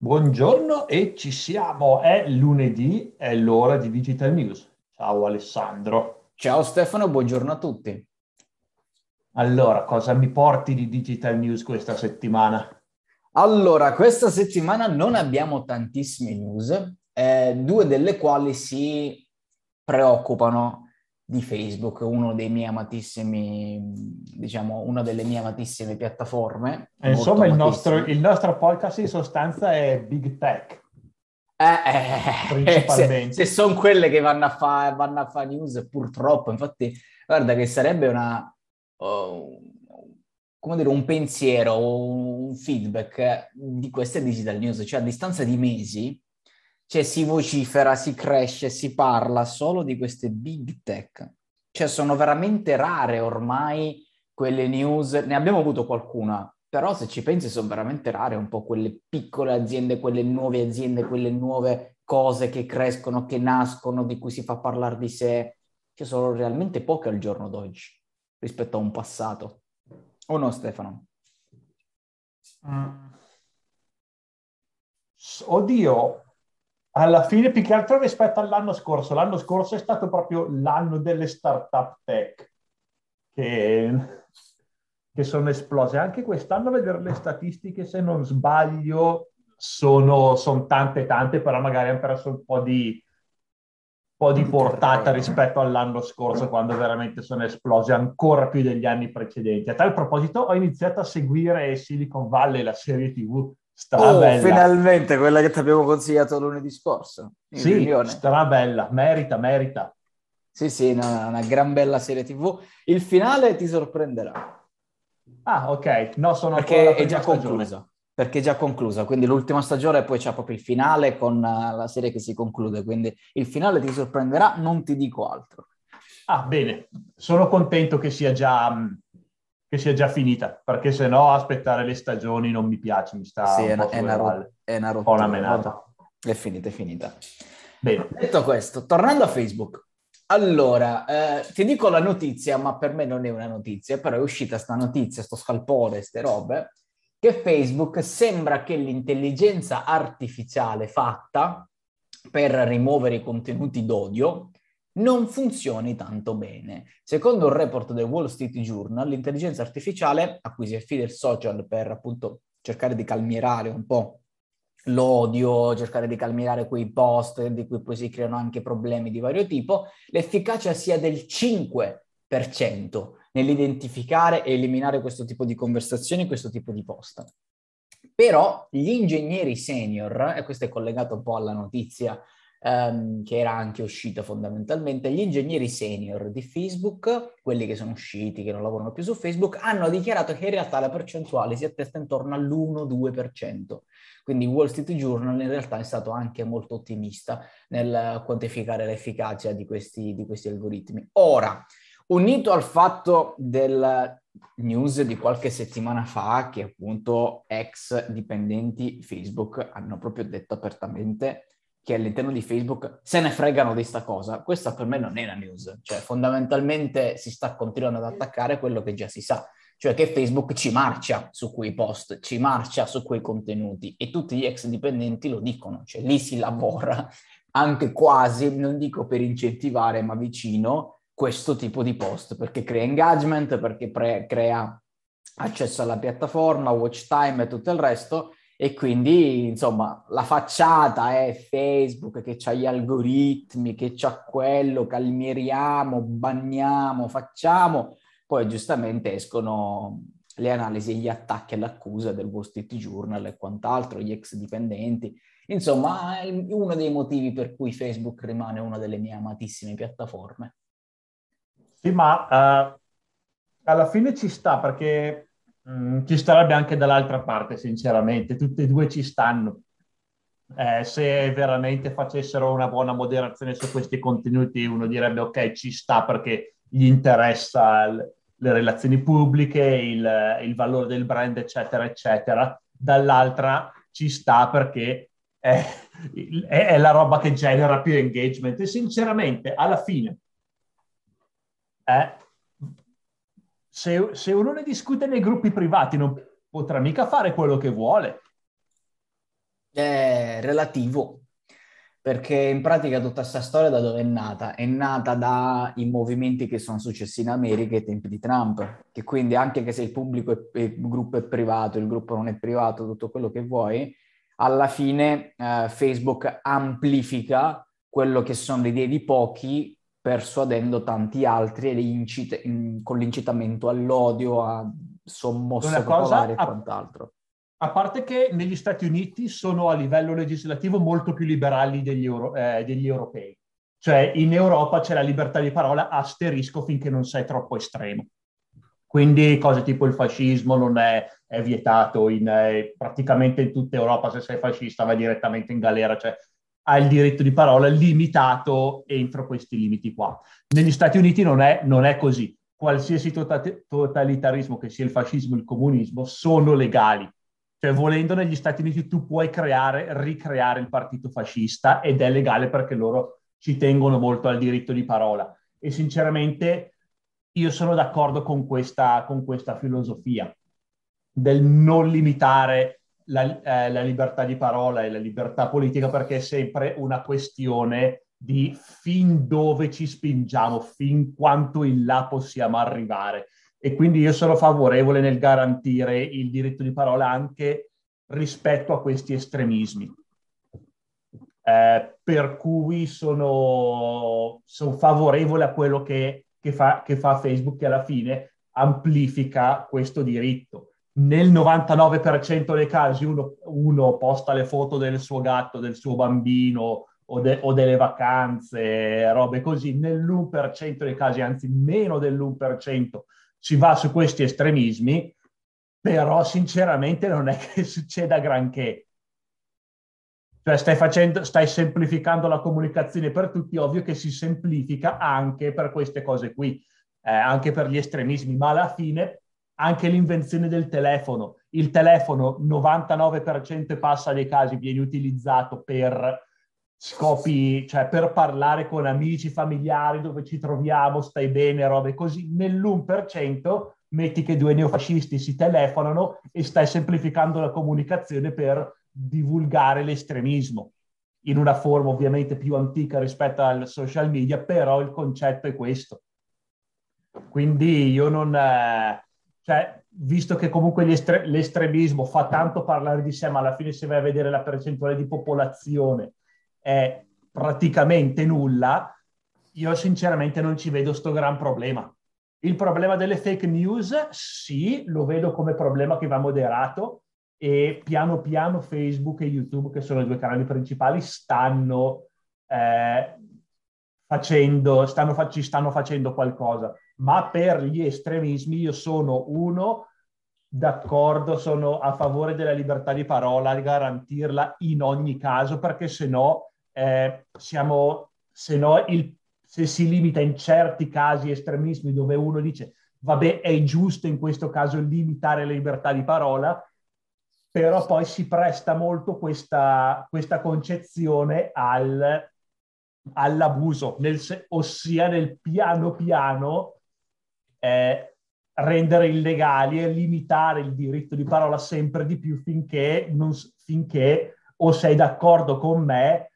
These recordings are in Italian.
Buongiorno e ci siamo, è lunedì, è l'ora di Digital News. Ciao Alessandro. Ciao Stefano, buongiorno a tutti. Allora, cosa mi porti di Digital News questa settimana? Allora, questa settimana non abbiamo tantissime news, eh, due delle quali si preoccupano di Facebook, uno dei miei amatissimi, diciamo, una delle mie amatissime piattaforme. Eh, insomma, il nostro, il nostro, podcast in sostanza è Big Tech. Eh, eh, se, se sono quelle che vanno a fare fa news, purtroppo, infatti, guarda che sarebbe una, uh, come dire, un pensiero, un feedback di queste digital news, cioè a distanza di mesi cioè si vocifera, si cresce, si parla solo di queste big tech. Cioè sono veramente rare ormai quelle news, ne abbiamo avuto qualcuna, però se ci pensi sono veramente rare un po' quelle piccole aziende, quelle nuove aziende, quelle nuove cose che crescono, che nascono, di cui si fa parlare di sé, che sono realmente poche al giorno d'oggi rispetto a un passato. O no, Stefano? Mm. Oddio, alla fine più che altro rispetto all'anno scorso. L'anno scorso è stato proprio l'anno delle startup tech che, che sono esplose. Anche quest'anno a vedere le statistiche, se non sbaglio, sono, sono tante tante, però magari hanno perso un po' di, po' di portata rispetto all'anno scorso, quando veramente sono esplose ancora più degli anni precedenti. A tal proposito, ho iniziato a seguire Silicon Valley, la serie TV Strabella. Oh, finalmente quella che ti abbiamo consigliato lunedì scorso. Sì, riunione. strabella, merita, merita. Sì, sì, una, una gran bella serie TV. Il finale ti sorprenderà. Ah, ok. No, sono Perché è già stagione. conclusa. Perché è già conclusa, quindi l'ultima stagione e poi c'è proprio il finale con uh, la serie che si conclude, quindi il finale ti sorprenderà, non ti dico altro. Ah, bene. Sono contento che sia già che sia già finita, perché se no aspettare le stagioni non mi piace, mi sta sì, un è, una, ro- è una rottura. una menata. È finita, è finita. Bene. Detto questo, tornando a Facebook, allora, eh, ti dico la notizia, ma per me non è una notizia, però è uscita sta notizia, sto scalpore, ste robe, che Facebook sembra che l'intelligenza artificiale fatta per rimuovere i contenuti d'odio non funzioni tanto bene. Secondo un report del Wall Street Journal, l'intelligenza artificiale, a cui si affida il social per appunto cercare di calmierare un po' l'odio, cercare di calmierare quei post di cui poi si creano anche problemi di vario tipo, l'efficacia sia del 5% nell'identificare e eliminare questo tipo di conversazioni, questo tipo di post. Però gli ingegneri senior, e questo è collegato un po' alla notizia ehm, che era anche uscita fondamentalmente, gli ingegneri senior di Facebook, quelli che sono usciti, che non lavorano più su Facebook, hanno dichiarato che in realtà la percentuale si attesta intorno all'1-2%. Quindi Wall Street Journal in realtà è stato anche molto ottimista nel quantificare l'efficacia di questi, di questi algoritmi. Ora, unito al fatto del news di qualche settimana fa che appunto ex dipendenti Facebook hanno proprio detto apertamente che all'interno di Facebook se ne fregano di sta cosa. Questa per me non è una news, cioè fondamentalmente si sta continuando ad attaccare quello che già si sa, cioè che Facebook ci marcia su quei post, ci marcia su quei contenuti e tutti gli ex dipendenti lo dicono, cioè lì si lavora anche quasi, non dico per incentivare, ma vicino questo tipo di post, perché crea engagement, perché pre- crea accesso alla piattaforma, watch time e tutto il resto, e quindi, insomma, la facciata è Facebook che ha gli algoritmi, che c'ha quello, calmieriamo, banniamo, facciamo. Poi giustamente escono le analisi e gli attacchi all'accusa del Wall Street Journal e quant'altro, gli ex dipendenti. Insomma, è uno dei motivi per cui Facebook rimane una delle mie amatissime piattaforme. Sì, ma uh, alla fine ci sta perché Mm, ci starebbe anche dall'altra parte, sinceramente, tutte e due ci stanno. Eh, se veramente facessero una buona moderazione su questi contenuti, uno direbbe ok, ci sta perché gli interessa l- le relazioni pubbliche, il, il, valore del brand, eccetera, eccetera. Dall'altra ci sta perché è, è, è la roba che genera più engagement. E sinceramente, alla fine, eh, se, se uno ne discute nei gruppi privati non potrà mica fare quello che vuole. È relativo, perché in pratica tutta questa storia da dove è nata? È nata dai movimenti che sono successi in America ai tempi di Trump, che quindi anche che se il pubblico è, il gruppo è privato, il gruppo non è privato, tutto quello che vuoi, alla fine eh, Facebook amplifica quello che sono le idee di pochi persuadendo tanti altri incite, in, con l'incitamento all'odio, a sommosse popolari e quant'altro. A parte che negli Stati Uniti sono a livello legislativo molto più liberali degli, euro, eh, degli europei. Cioè in Europa c'è la libertà di parola asterisco finché non sei troppo estremo. Quindi cose tipo il fascismo non è, è vietato in, eh, praticamente in tutta Europa, se sei fascista vai direttamente in galera, cioè hai il diritto di parola limitato entro questi limiti qua. Negli Stati Uniti non è, non è così. Qualsiasi tota-, totalitarismo, che sia il fascismo o il comunismo, sono legali. Cioè, volendo negli Stati Uniti tu puoi creare, ricreare il partito fascista ed è legale perché loro ci tengono molto al diritto di parola. E sinceramente io sono d'accordo con questa, con questa filosofia del non limitare la, eh, la, libertà di parola e la libertà politica perché è sempre una questione di fin dove ci spingiamo, fin quanto in là possiamo arrivare. E quindi io sono favorevole nel garantire il diritto di parola anche rispetto a questi estremismi. Eh, per cui sono, sono favorevole a quello che che fa, che fa Facebook che alla fine amplifica questo diritto. Nel 99% dei casi uno, uno posta le foto del suo gatto, del suo bambino o, de, o delle vacanze, robe così. Nell'1% dei casi, anzi meno dell'1%, si va su questi estremismi, però sinceramente non è che succeda granché. Cioè stai, facendo, stai semplificando la comunicazione per tutti, ovvio che si semplifica anche per queste cose qui, eh, anche per gli estremismi, ma alla fine anche l'invenzione del telefono. Il telefono 99% e passa dei casi viene utilizzato per scopi, cioè per parlare con amici, familiari, dove ci troviamo, stai bene, robe così. Nell'1% metti che due neofascisti si telefonano e stai semplificando la comunicazione per divulgare l'estremismo in una forma ovviamente più antica rispetto al social media, però il concetto è questo. Quindi io non... Eh, cioè, visto che comunque estre- l'estremismo fa tanto parlare di sé, ma alla fine se vai a vedere la percentuale di popolazione è praticamente nulla, io sinceramente non ci vedo sto gran problema. Il problema delle fake news, sì, lo vedo come problema che va moderato, e piano piano Facebook e YouTube, che sono i due canali principali, stanno eh, facendo, stanno, ci stanno facendo qualcosa. Ma per gli estremismi io sono uno d'accordo, sono a favore della libertà di parola, garantirla in ogni caso, perché se no, eh, siamo, se no il, se si limita in certi casi estremismi dove uno dice vabbè è giusto in questo caso limitare la libertà di parola, però poi si presta molto questa, questa concezione al, all'abuso, nel, ossia nel piano piano eh, rendere illegali e limitare il diritto di parola sempre di più finché, non, finché o sei d'accordo con me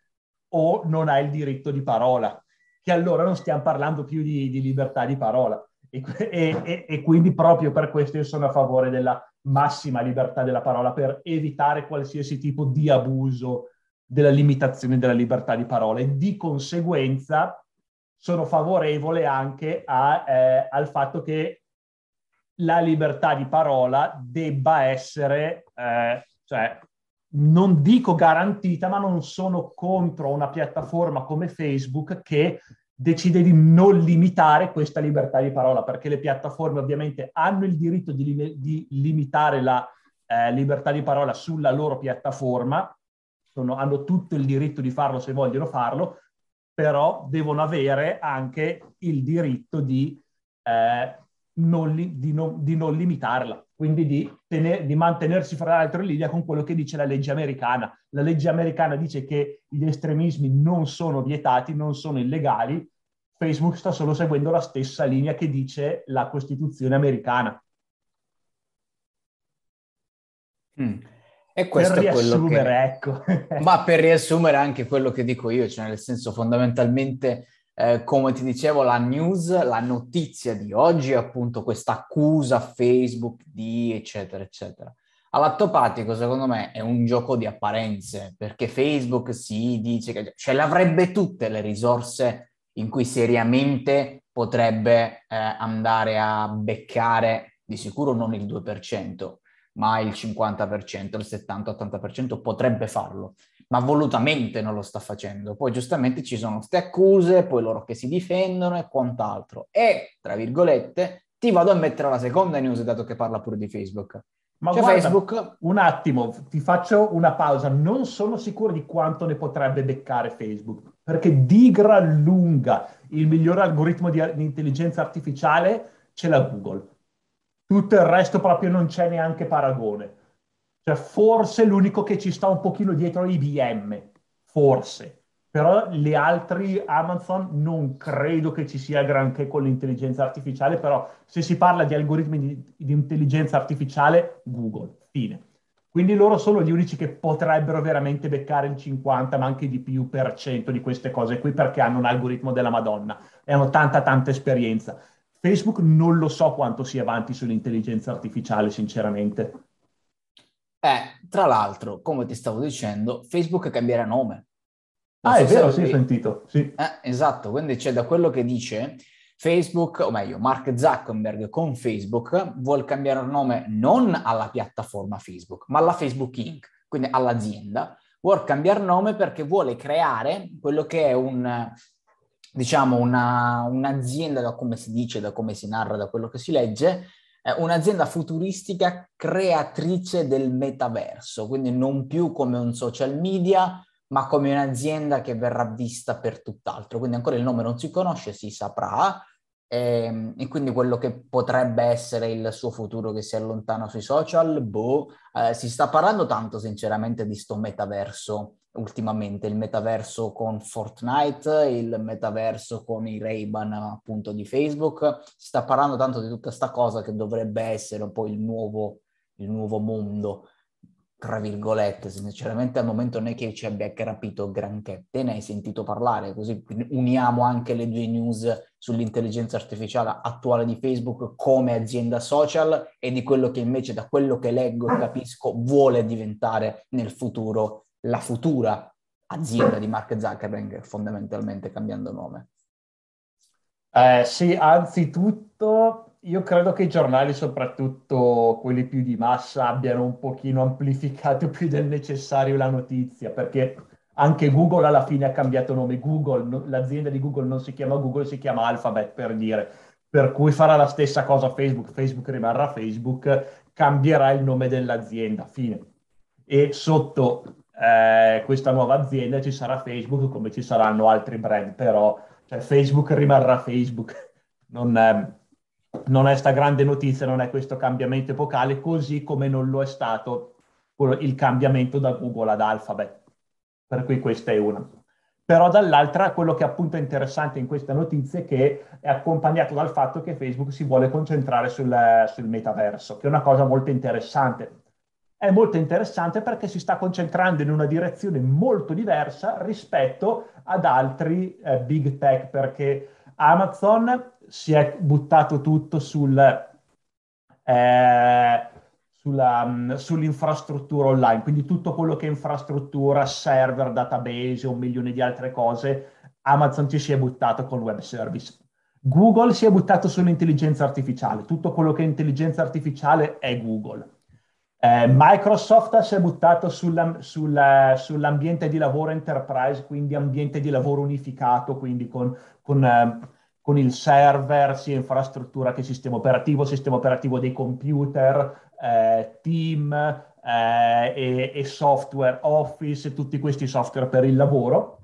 o non hai il diritto di parola, che allora non stiamo parlando più di, di libertà di parola. E, e, e, quindi proprio per questo io sono a favore della massima libertà della parola per evitare qualsiasi tipo di abuso della limitazione della libertà di parola e di conseguenza sono favorevole anche a, eh, al fatto che la libertà di parola debba essere, eh, cioè, non dico garantita, ma non sono contro una piattaforma come Facebook che decide di non limitare questa libertà di parola, perché le piattaforme ovviamente hanno il diritto di, lim- di limitare la eh, libertà di parola sulla loro piattaforma, sono, hanno tutto il diritto di farlo se vogliono farlo, però devono avere anche il diritto di, eh, non, li- di, non, di non, limitarla, quindi di, tener- di mantenersi fra l'altro in linea con quello che dice la legge americana. La legge americana dice che gli estremismi non sono vietati, non sono illegali, Facebook sta solo seguendo la stessa linea che dice la Costituzione americana. Mm. E questo per è quello che... ecco. Ma per riassumere anche quello che dico io, cioè nel senso fondamentalmente, eh, come ti dicevo, la news, la notizia di oggi è appunto questa accusa Facebook di eccetera eccetera. All'attopatico, secondo me, è un gioco di apparenze, perché Facebook si dice che ce le avrebbe tutte le risorse in cui seriamente potrebbe eh, andare a beccare, di sicuro non il 2%, ma il 50%, il 70-80% potrebbe farlo, ma volutamente non lo sta facendo. Poi giustamente ci sono queste accuse, poi loro che si difendono e quant'altro. E, tra virgolette, ti vado a mettere la seconda news, dato che parla pure di Facebook. Ma cioè guarda, Facebook... un attimo, ti faccio una pausa. Non sono sicuro di quanto ne potrebbe beccare Facebook, perché di gran lunga il migliore algoritmo di, di intelligenza artificiale ce l'ha Google tutto il resto proprio non c'è neanche paragone. Cioè, forse l'unico che ci sta un pochino dietro è IBM, forse. Però le altre Amazon non credo che ci sia granché con l'intelligenza artificiale, però se si parla di algoritmi di, di intelligenza artificiale, Google, fine. Quindi loro sono gli unici che potrebbero veramente beccare il 50, ma anche di più per cento di queste cose qui perché hanno un algoritmo della Madonna e hanno tanta tanta esperienza. Facebook non lo so quanto sia avanti sull'intelligenza artificiale, sinceramente. Eh, tra l'altro, come ti stavo dicendo, Facebook cambierà nome. Non ah, so è vero, sì, ho sentito. Sì. Eh, esatto, quindi c'è da quello che dice Facebook, o meglio, Mark Zuckerberg con Facebook vuole cambiare nome non alla piattaforma Facebook, ma alla Facebook Inc., quindi all'azienda. Vuole cambiare nome perché vuole creare quello che è un diciamo, una, un'azienda, da come si dice, da come si narra, da quello che si legge, eh, un'azienda futuristica creatrice del metaverso, quindi non più come un social media, ma come un'azienda che verrà vista per tutt'altro. Quindi ancora il nome non si conosce, si saprà, e, ehm, e quindi quello che potrebbe essere il suo futuro che si allontana sui social, boh, eh, si sta parlando tanto sinceramente di sto metaverso ultimamente il metaverso con Fortnite, il metaverso con i Ray-Ban appunto di Facebook. Si sta parlando tanto di tutta questa cosa che dovrebbe essere un po' il nuovo, il nuovo mondo, tra virgolette. Sinceramente al momento non è che ci abbia capito granché. Te ne hai sentito parlare, così uniamo anche le due news sull'intelligenza artificiale attuale di Facebook come azienda social e di quello che invece da quello che leggo e capisco vuole diventare nel futuro la futura azienda di Mark Zuckerberg fondamentalmente cambiando nome? Eh, sì, anzitutto io credo che i giornali, soprattutto quelli più di massa, abbiano un pochino amplificato più del necessario la notizia, perché anche Google alla fine ha cambiato nome. Google, l'azienda di Google non si chiama Google, si chiama Alphabet per dire. Per cui farà la stessa cosa Facebook, Facebook rimarrà Facebook, cambierà il nome dell'azienda, fine. E sotto eh, questa nuova azienda ci sarà Facebook come ci saranno altri brand, però cioè, Facebook rimarrà Facebook. Non è, non è sta grande notizia, non è questo cambiamento epocale, così come non lo è stato il cambiamento da Google ad Alphabet. Per cui questa è una. Però dall'altra, quello che appunto è interessante in questa notizia è che è accompagnato dal fatto che Facebook si vuole concentrare sul, sul metaverso, che è una cosa molto interessante è molto interessante perché si sta concentrando in una direzione molto diversa rispetto ad altri eh, big tech, perché Amazon si è buttato tutto sul, eh, sulla, mm, sull'infrastruttura online, quindi tutto quello che è infrastruttura, server, database, un milione di altre cose, Amazon ci si è buttato con web service. Google si è buttato sull'intelligenza artificiale, tutto quello che è intelligenza artificiale è Google. Eh, Microsoft si è buttato sulla, sulla, sull'ambiente di lavoro enterprise, quindi ambiente di lavoro unificato, quindi con, con, eh, con il server, sia infrastruttura che sistema operativo, sistema operativo dei computer, eh, team eh, e, e, software, Office, tutti questi software per il lavoro.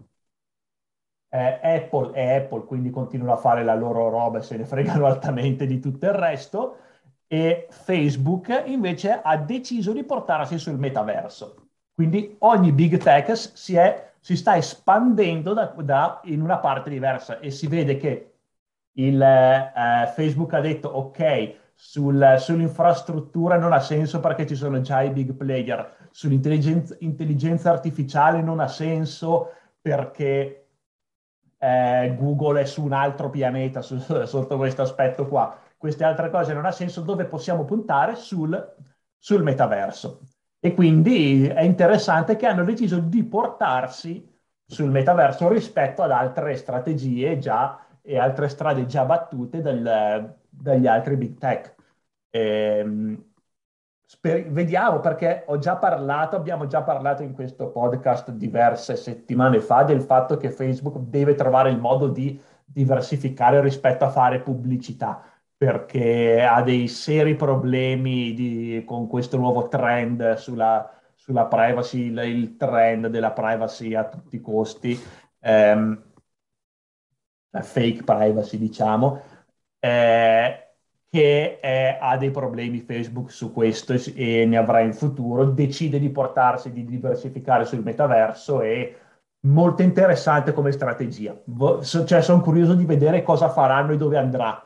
Eh, Apple è Apple, quindi continuano a fare la loro roba e se ne fregano altamente di tutto il resto e Facebook invece ha deciso di portarsi sul metaverso. Quindi ogni big tech si, è, si sta espandendo da, da, in una parte diversa e si vede che il, eh, Facebook ha detto ok, sul, sull'infrastruttura non ha senso perché ci sono già i big player, sull'intelligenza artificiale non ha senso perché eh, Google è su un altro pianeta su, sotto questo aspetto qua. Queste altre cose non ha senso dove possiamo puntare sul, sul metaverso. E quindi è interessante che hanno deciso di portarsi sul metaverso rispetto ad altre strategie già e altre strade già battute del, dagli altri big tech. Ehm, Sper- vediamo perché ho già parlato, abbiamo già parlato in questo podcast diverse settimane fa del fatto che Facebook deve trovare il modo di diversificare rispetto a fare pubblicità perché ha dei seri problemi di, con questo nuovo trend sulla, sulla privacy, il, il, trend della privacy a tutti i costi, ehm, fake privacy diciamo. Eh, che eh, ha dei problemi Facebook su questo e, e, ne avrà in futuro, decide di portarsi, di diversificare sul metaverso e molto interessante come strategia. Cioè, sono curioso di vedere cosa faranno e dove andrà,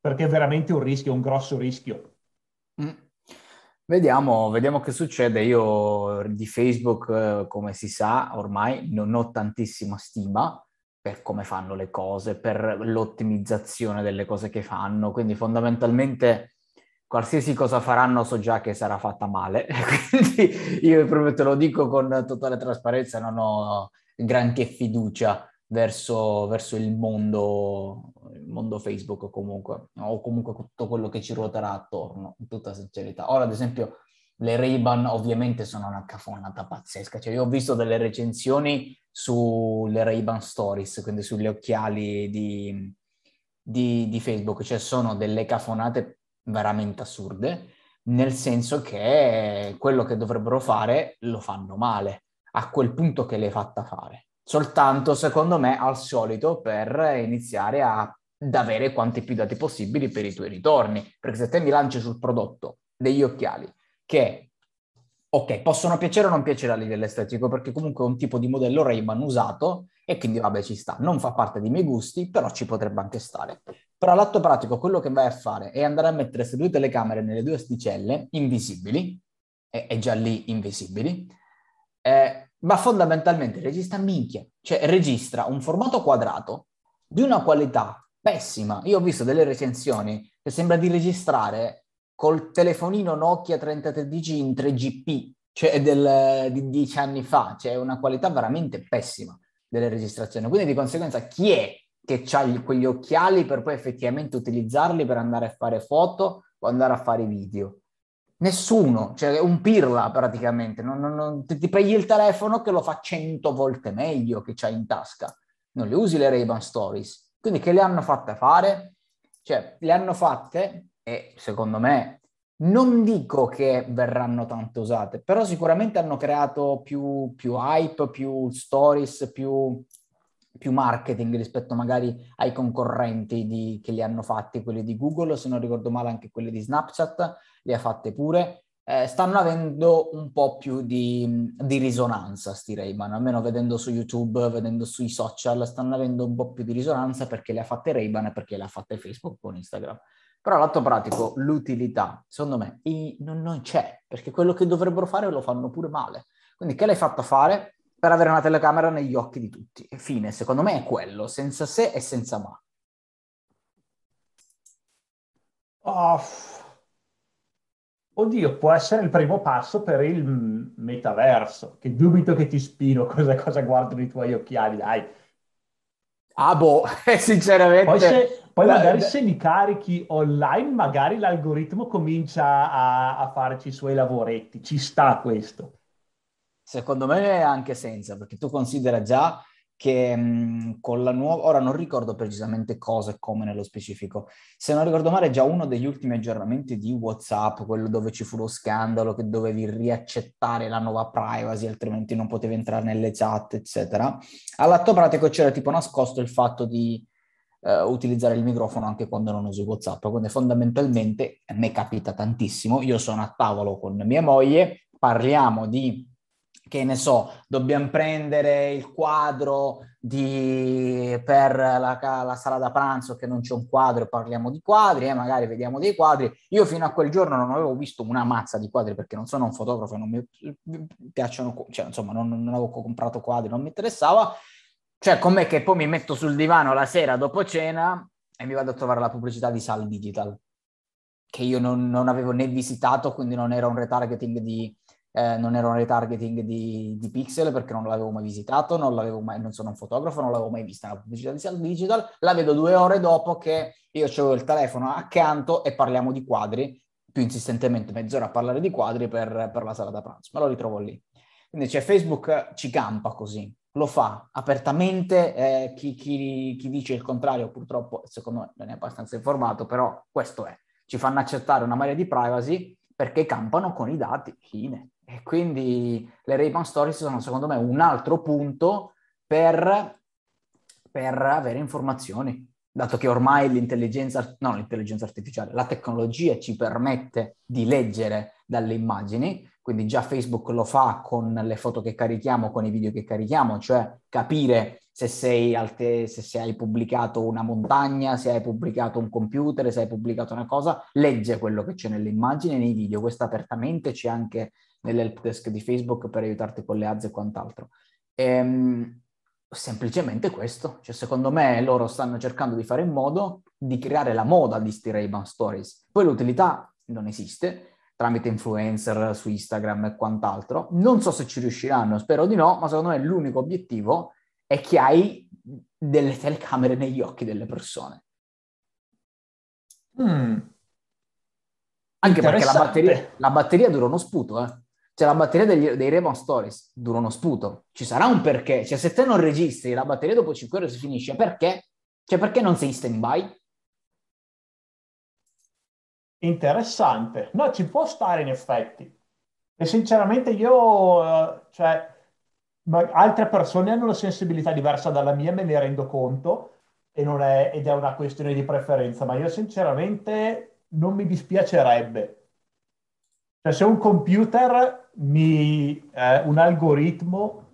perché è veramente un rischio, un grosso rischio. Mm. Vediamo, vediamo che succede. Io di Facebook, eh, come si sa, ormai non ho tantissima stima per come fanno le cose, per l'ottimizzazione delle cose che fanno. Quindi fondamentalmente qualsiasi cosa faranno so già che sarà fatta male. Quindi io proprio te lo dico con totale trasparenza, non ho granché fiducia verso, verso il, mondo, il mondo Facebook comunque, o comunque tutto quello che ci ruoterà attorno, in tutta sincerità. Ora, ad esempio, le Ray-Ban ovviamente sono una cafonata pazzesca. Cioè, io ho visto delle recensioni sulle Ray-Ban Stories, quindi sugli occhiali di, di, di, Facebook, cioè sono delle cafonate veramente assurde, nel senso che quello che dovrebbero fare lo fanno male, a quel punto che l'hai fatta fare. Soltanto, secondo me, al solito per iniziare ad avere quanti più dati possibili per i tuoi ritorni. Perché se te mi lanci sul prodotto degli occhiali che, ok, possono piacere o non piacere a livello estetico, perché comunque è un tipo di modello Ray-Ban usato e quindi vabbè ci sta, non fa parte dei miei gusti, però ci potrebbe anche stare. Però all'atto pratico quello che vai a fare è andare a mettere queste due telecamere nelle due asticelle invisibili, e già lì invisibili, eh, ma fondamentalmente registra minchia, cioè registra un formato quadrato di una qualità pessima. Io ho visto delle recensioni che sembra di registrare col telefonino Nokia 3310 in 3GP, cioè del, di dieci anni fa, cioè una qualità veramente pessima delle registrazioni. Quindi di conseguenza chi è che ha quegli occhiali per poi effettivamente utilizzarli per andare a fare foto o andare a fare video? Nessuno, cioè un pirla praticamente, non, non, non, ti, ti preghi il telefono che lo fa cento volte meglio che c'hai in tasca, non le usi le Ray-Ban Stories. Quindi che le hanno fatte fare? Cioè, le hanno fatte e secondo me non dico che verranno tanto usate, però sicuramente hanno creato più, più hype, più stories, più, più, marketing rispetto magari ai concorrenti di, che li hanno fatti, quelli di Google, se non ricordo male anche quelli di Snapchat, li ha fatte pure. Eh, stanno avendo un po' più di, di risonanza, sti Rayman, almeno vedendo su YouTube, vedendo sui social, stanno avendo un po' più di risonanza perché le ha fatte Ray-Ban e perché le ha fatte Facebook con Instagram. Però l'atto pratico, l'utilità, secondo me, non, non, c'è, perché quello che dovrebbero fare lo fanno pure male. Quindi che l'hai fatto fare per avere una telecamera negli occhi di tutti? E fine, secondo me è quello, senza se e senza ma. Oh. Oddio, può essere il primo passo per il metaverso, che dubito che ti spino cosa, cosa guardano i tuoi occhiali, dai. Ah boh, sinceramente... Poi se, poi la, magari se li carichi online, magari l'algoritmo comincia a, a farci i suoi lavoretti. Ci sta questo. Secondo me anche senza, perché tu considera già che mh, con la nuova, ora non ricordo precisamente cosa e come nello specifico, se non ricordo male già uno degli ultimi aggiornamenti di WhatsApp, quello dove ci fu lo scandalo che dovevi riaccettare la nuova privacy, altrimenti non potevi entrare nelle chat, eccetera. All'atto pratico c'era tipo nascosto il fatto di eh, utilizzare il microfono anche quando non uso WhatsApp. Quindi fondamentalmente a me capita tantissimo. Io sono a tavolo con mia moglie, parliamo di che ne so, dobbiamo prendere il quadro di, per la, la, sala da pranzo che non c'è un quadro parliamo di quadri e eh, magari vediamo dei quadri. Io fino a quel giorno non avevo visto una mazza di quadri perché non sono un fotografo e non mi piacciono, cioè insomma non, non avevo comprato quadri, non mi interessava. Cioè com'è che poi mi metto sul divano la sera dopo cena e mi vado a trovare la pubblicità di Sal Digital che io non, non avevo né visitato, quindi non era un retargeting di eh, non era un retargeting di, di, pixel perché non l'avevo mai visitato, non, l'avevo mai, non sono un fotografo, non l'avevo mai vista la pubblicità di Sal Digital, la vedo due ore dopo che io avevo il telefono accanto e parliamo di quadri, più insistentemente mezz'ora a parlare di quadri per, per la sala da pranzo, me lo ritrovo lì. Quindi cioè, Facebook ci campa così, lo fa apertamente, eh, chi, chi, chi, dice il contrario purtroppo secondo me non è abbastanza informato, però questo è, ci fanno accettare una marea di privacy perché campano con i dati, fine. E quindi le Ray-Ban Stories sono secondo me un altro punto per, per avere informazioni, dato che ormai l'intelligenza, no, l'intelligenza artificiale, la tecnologia ci permette di leggere dalle immagini, quindi già Facebook lo fa con le foto che carichiamo, con i video che carichiamo, cioè capire se, sei te, se, se hai pubblicato una montagna, se hai pubblicato un computer, se hai pubblicato una cosa, legge quello che c'è nelle immagini nei video. Questo apertamente c'è anche nell'help desk di Facebook per aiutarti con le ads e quant'altro. Ehm, semplicemente questo, cioè secondo me loro stanno cercando di fare in modo di creare la moda di sti Ray-Ban Stories. Poi l'utilità non esiste tramite influencer su Instagram e quant'altro. Non so se ci riusciranno, spero di no, ma secondo me l'unico obiettivo è che hai delle telecamere negli occhi delle persone. Mm. Anche perché la batteria, la batteria dura uno sputo, eh. Cioè la batteria degli, dei Raven Stories dura uno sputo. Ci sarà un perché. Cioè se te non registri la batteria dopo 5 ore si finisce, perché? Cioè perché non sei in stand-by? Interessante. No, ci può stare in effetti. E sinceramente io, eh, cioè, altre persone hanno una sensibilità diversa dalla mia, me ne rendo conto, e è, ed è una questione di preferenza, ma io sinceramente non mi dispiacerebbe cioè, se un computer, mi, eh, un algoritmo,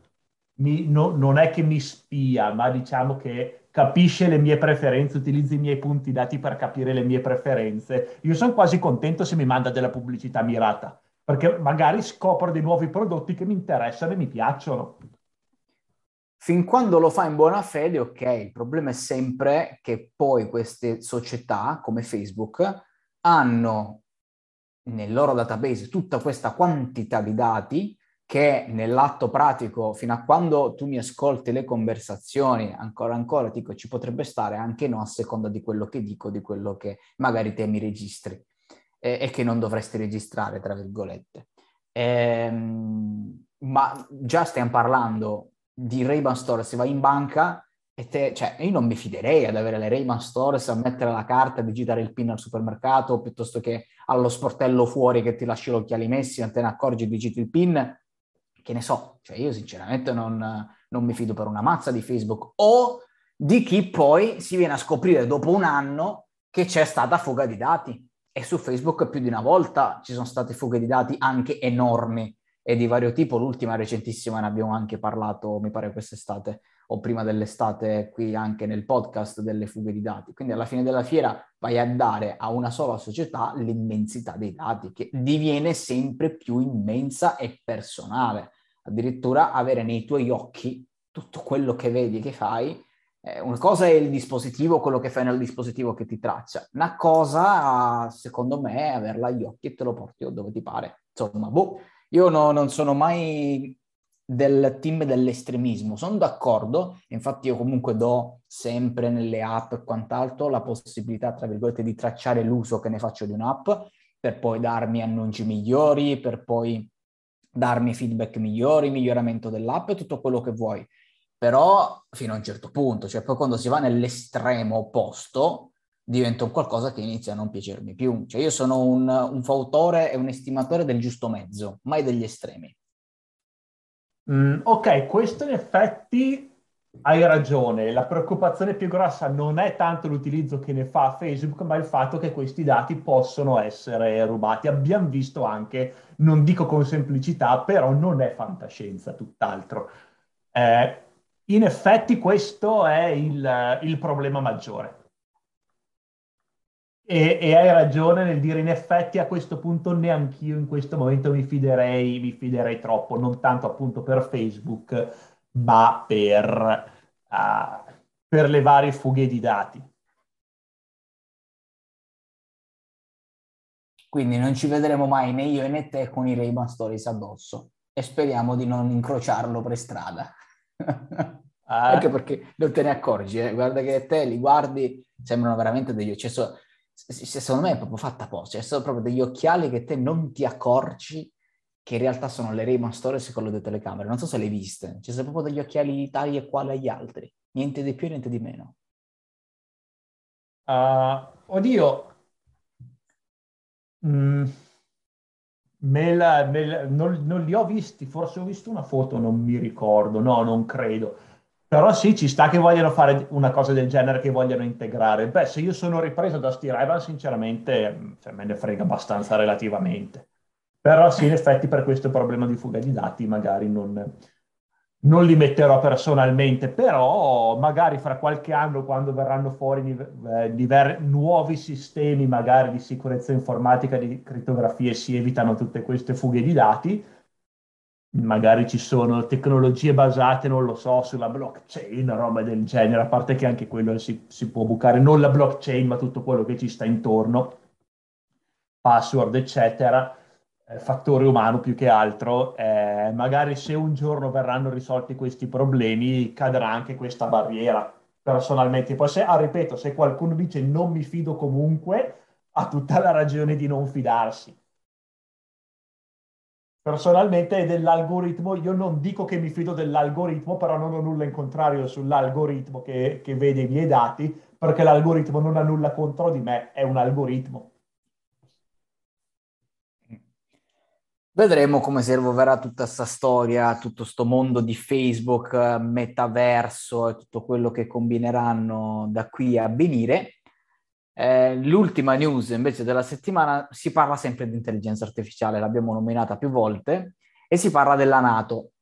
mi, no, non è che mi spia, ma diciamo che capisce le mie preferenze, utilizza i miei punti dati per capire le mie preferenze. Io sono quasi contento se mi manda della pubblicità mirata, perché magari scopro dei nuovi prodotti che mi interessano e mi piacciono. Fin quando lo fa in buona fede, ok, il problema è sempre che poi queste società come Facebook hanno nel loro database tutta questa quantità di dati che nell'atto pratico, fino a quando tu mi ascolti le conversazioni, ancora ancora dico ci potrebbe stare anche no a seconda di quello che dico, di quello che magari te mi registri eh, e che non dovresti registrare, tra virgolette. Ehm, ma già stiamo parlando di Ray-Ban Store, se vai in banca e te, cioè, io non mi fiderei ad avere le Rayman Stores, a mettere la carta e digitare il PIN al supermercato, piuttosto che allo sportello fuori che ti lasci gli occhiali messi, non te ne accorgi e digiti il PIN. Che ne so, cioè io sinceramente non, non mi fido per una mazza di Facebook o di chi poi si viene a scoprire dopo un anno che c'è stata fuga di dati. E su Facebook più di una volta ci sono state fughe di dati anche enormi e di vario tipo. L'ultima recentissima ne abbiamo anche parlato, mi pare quest'estate o prima dell'estate qui anche nel podcast delle fughe di dati. Quindi alla fine della fiera vai a dare a una sola società l'immensità dei dati che diviene sempre più immensa e personale. Addirittura avere nei tuoi occhi tutto quello che vedi che fai. Eh, una cosa è il dispositivo, quello che fai nel dispositivo che ti traccia. Una cosa, secondo me, è averla agli occhi e te lo porti dove ti pare. Insomma, boh, io no, non sono mai del team dell'estremismo. Sono d'accordo, infatti io comunque do sempre nelle app e quant'altro la possibilità, tra virgolette, di tracciare l'uso che ne faccio di un'app per poi darmi annunci migliori, per poi darmi feedback migliori, miglioramento dell'app e tutto quello che vuoi. Però fino a un certo punto, cioè poi quando si va nell'estremo opposto, diventa un qualcosa che inizia a non piacermi più. Cioè io sono un, un fautore e un estimatore del giusto mezzo, mai degli estremi. Mm, ok, questo in effetti hai ragione, la preoccupazione più grossa non è tanto l'utilizzo che ne fa Facebook, ma il fatto che questi dati possono essere rubati. Abbiamo visto anche, non dico con semplicità, però non è fantascienza, tutt'altro. Eh, in effetti questo è il, il problema maggiore. E, e, hai ragione nel dire in effetti a questo punto neanch'io in questo momento mi fiderei, mi fiderei troppo, non tanto appunto per Facebook, ma per, uh, per le varie fughe di dati. Quindi non ci vedremo mai né io né te con i Ray-Ban Stories addosso e speriamo di non incrociarlo per strada. Eh? Anche perché non te ne accorgi, eh? guarda che te li guardi, sembrano veramente degli... Cioè, so, secondo me è proprio fatta apposta, cioè sono proprio degli occhiali che te non ti accorgi che in realtà sono le Ray-Ban Stories con le telecamere. Non so se le hai viste, ci sono proprio degli occhiali tali e quali agli altri, niente di più, niente di meno. Uh, oddio, mm, me la, me la, non, non, li ho visti, forse ho visto una foto, non mi ricordo, no, non credo. Però sì, ci sta che vogliano fare una cosa del genere, che vogliano integrare. Beh, se io sono ripreso da Steve Evans, sinceramente, cioè, me ne frega abbastanza relativamente. Però sì, in effetti per questo problema di fuga di dati magari non, non li metterò personalmente, però magari fra qualche anno, quando verranno fuori eh, diver- nuovi sistemi magari di sicurezza informatica, di crittografia e si evitano tutte queste fughe di dati, magari ci sono tecnologie basate, non lo so, sulla blockchain, roba del genere, a parte che anche quello si, si può bucare, non la blockchain, ma tutto quello che ci sta intorno, password, eccetera eh, fattore umano più che altro. Eh, magari se un giorno verranno risolti questi problemi, cadrà anche questa barriera. Personalmente, poi se, ah, ripeto, se qualcuno dice non mi fido comunque, ha tutta la ragione di non fidarsi. Personalmente dell'algoritmo, io non dico che mi fido dell'algoritmo, però non ho nulla in contrario sull'algoritmo che, che vede i miei dati, perché l'algoritmo non ha nulla contro di me, è un algoritmo. Vedremo come si evolverà tutta questa storia, tutto questo mondo di Facebook, metaverso e tutto quello che combineranno da qui a venire. Eh, l'ultima news invece della settimana si parla sempre di intelligenza artificiale, l'abbiamo nominata più volte, e si parla della Nato.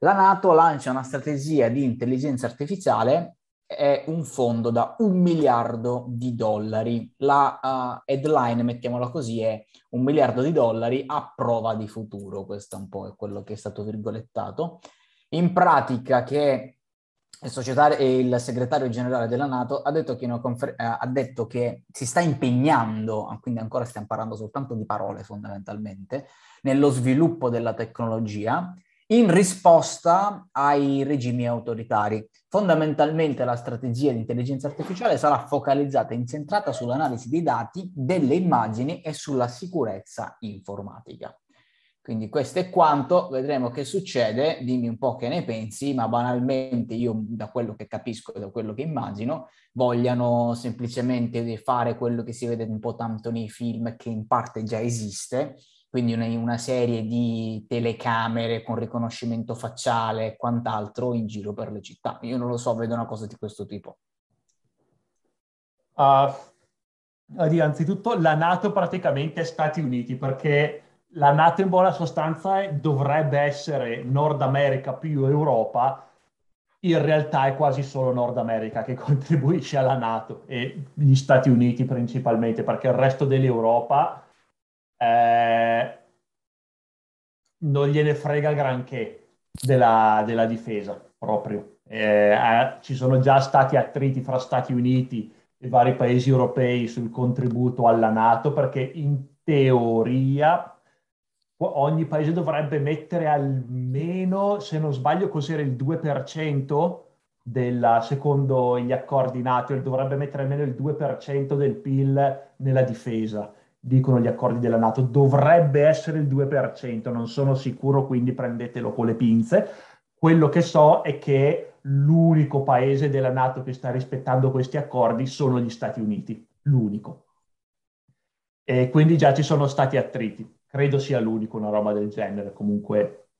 La Nato lancia una strategia di intelligenza artificiale è un fondo da un miliardo di dollari. La uh, headline, mettiamola così, è un miliardo di dollari a prova di futuro. Questo è un po' quello che è stato virgolettato. In pratica che il, segretario generale della Nato ha detto, confer- eh, ha detto, che si sta impegnando, quindi ancora stiamo parlando soltanto di parole fondamentalmente, nello sviluppo della tecnologia in risposta ai regimi autoritari. Fondamentalmente la strategia di intelligenza artificiale sarà focalizzata e incentrata sull'analisi dei dati, delle immagini e sulla sicurezza informatica. Quindi questo è quanto, vedremo che succede, dimmi un po' che ne pensi, ma banalmente io da quello che capisco e da quello che immagino, vogliano semplicemente fare quello che si vede un po' tanto nei film che in parte già esiste, quindi una, una, serie di telecamere con riconoscimento facciale e quant'altro in giro per le città. Io non lo so, vedo una cosa di questo tipo. Uh, anzitutto la Nato praticamente è Stati Uniti perché la Nato in buona sostanza dovrebbe essere Nord America più Europa, in realtà è quasi solo Nord America che contribuisce alla Nato e gli Stati Uniti principalmente perché il resto dell'Europa eh, non gliene frega granché della, della difesa proprio. Eh, eh, ci sono già stati attriti fra Stati Uniti e vari paesi europei sul contributo alla Nato perché in teoria ogni paese dovrebbe mettere almeno, se non sbaglio, cos'era il 2% della, secondo gli accordi NATO, dovrebbe mettere almeno il 2% del PIL nella difesa dicono gli accordi della Nato, dovrebbe essere il 2%, non sono sicuro, quindi prendetelo con le pinze. Quello che so è che l'unico paese della Nato che sta rispettando questi accordi sono gli Stati Uniti, l'unico. E quindi già ci sono stati attriti. Credo sia l'unico una roba del genere. Comunque,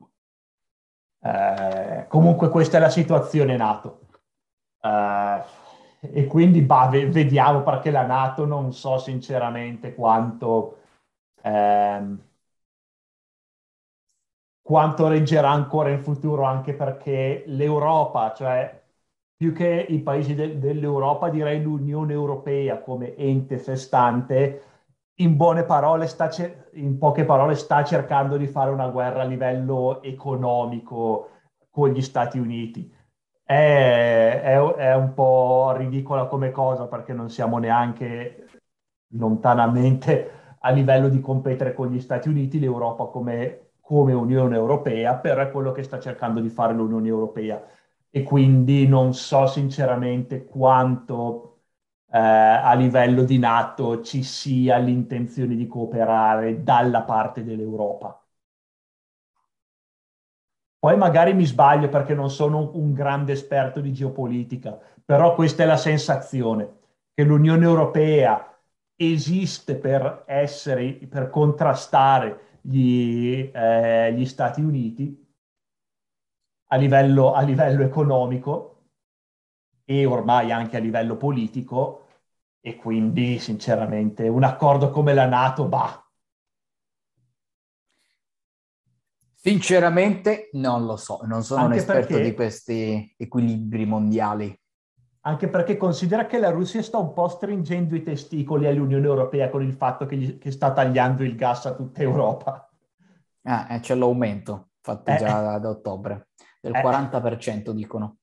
eh, comunque questa è la situazione Nato. Uh, e quindi bah, vediamo perché la Nato non so sinceramente quanto, ehm, quanto reggerà ancora in futuro, anche perché l'Europa, cioè più che i paesi de- dell'Europa, direi l'Unione Europea come ente festante, in, buone parole sta cer- in poche parole sta cercando di fare una guerra a livello economico con gli Stati Uniti. È, è, è, un po' ridicola come cosa perché non siamo neanche lontanamente a livello di competere con gli Stati Uniti, l'Europa come, come Unione Europea, però è quello che sta cercando di fare l'Unione Europea. E quindi non so sinceramente quanto eh, a livello di NATO ci sia l'intenzione di cooperare dalla parte dell'Europa. Poi magari mi sbaglio perché non sono un grande esperto di geopolitica, però questa è la sensazione, che l'Unione Europea esiste per essere, per contrastare gli, eh, gli Stati Uniti a livello, a livello economico e ormai anche a livello politico e quindi sinceramente un accordo come la Nato, bah, Sinceramente non lo so, non sono Anche un esperto perché... di questi equilibri mondiali. Anche perché considera che la Russia sta un po' stringendo i testicoli all'Unione Europea con il fatto che, gli, che sta tagliando il gas a tutta Europa. Ah, eh, c'è l'aumento fatto eh, già da ottobre, del eh, 40% dicono.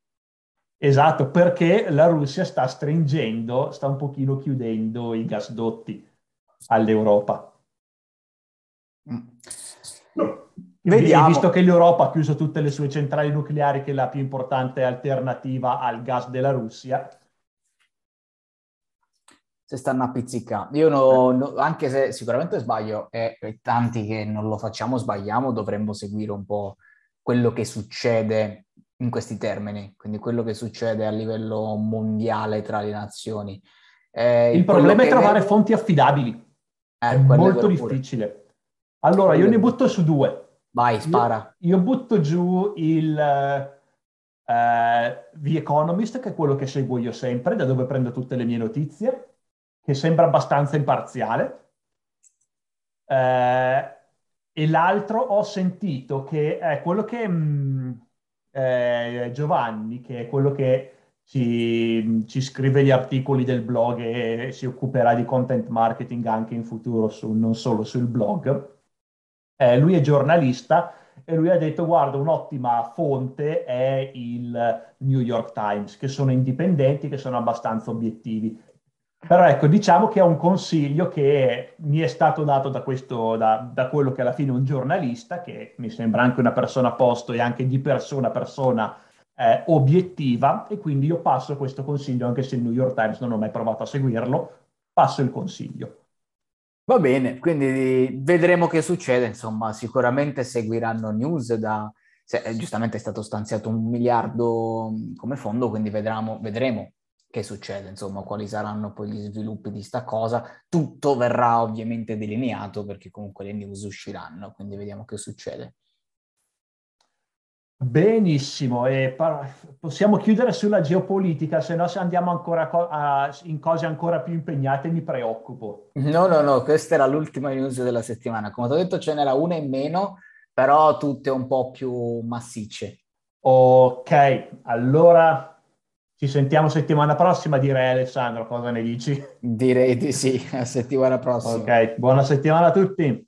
Esatto, perché la Russia sta stringendo, sta un pochino chiudendo i gasdotti all'Europa. Mm. Vediamo. Visto che l'Europa ha chiuso tutte le sue centrali nucleari, che è la più importante alternativa al gas della Russia. Se stanno a pizzicare. Io no, no, anche se sicuramente sbaglio, e, e tanti che non lo facciamo sbagliamo, dovremmo seguire un po' quello che succede in questi termini, quindi quello che succede a livello mondiale tra le nazioni. Eh, il problema è trovare vedo... fonti affidabili, eh, è molto difficile. Allora, io ne butto su due. Vai, spara. Io, io butto giù il uh, The Economist, che è quello che seguo io sempre, da dove prendo tutte le mie notizie, che sembra abbastanza imparziale. Uh, e l'altro ho sentito che è quello che mh, mm, eh, Giovanni, che è quello che ci, ci, scrive gli articoli del blog e si occuperà di content marketing anche in futuro, su, non solo sul blog eh, lui è giornalista e lui ha detto guarda un'ottima fonte è il New York Times, che sono indipendenti, che sono abbastanza obiettivi. Però ecco, diciamo che è un consiglio che mi è stato dato da, questo, da, da quello che alla fine è un giornalista, che mi sembra anche una persona a posto e anche di persona a persona eh, obiettiva, e quindi io passo questo consiglio, anche se il New York Times non ho mai provato a seguirlo, passo il consiglio. Va bene, quindi vedremo che succede, insomma, sicuramente seguiranno news da... Se, eh, giustamente è stato stanziato un miliardo come fondo, quindi vedremo, vedremo che succede, insomma, quali saranno poi gli sviluppi di sta cosa. Tutto verrà ovviamente delineato perché comunque le news usciranno, quindi vediamo che succede. Benissimo, e par- possiamo chiudere sulla geopolitica, se no se andiamo ancora co- a- in cose ancora più impegnate mi preoccupo. No, no, no, questa era l'ultima news della settimana. Come ti ho detto ce n'era una in meno, però tutte un po' più massicce. Ok, allora ci sentiamo settimana prossima, direi Alessandro, cosa ne dici? Direi di sì, a settimana prossima. Ok, buona settimana a tutti.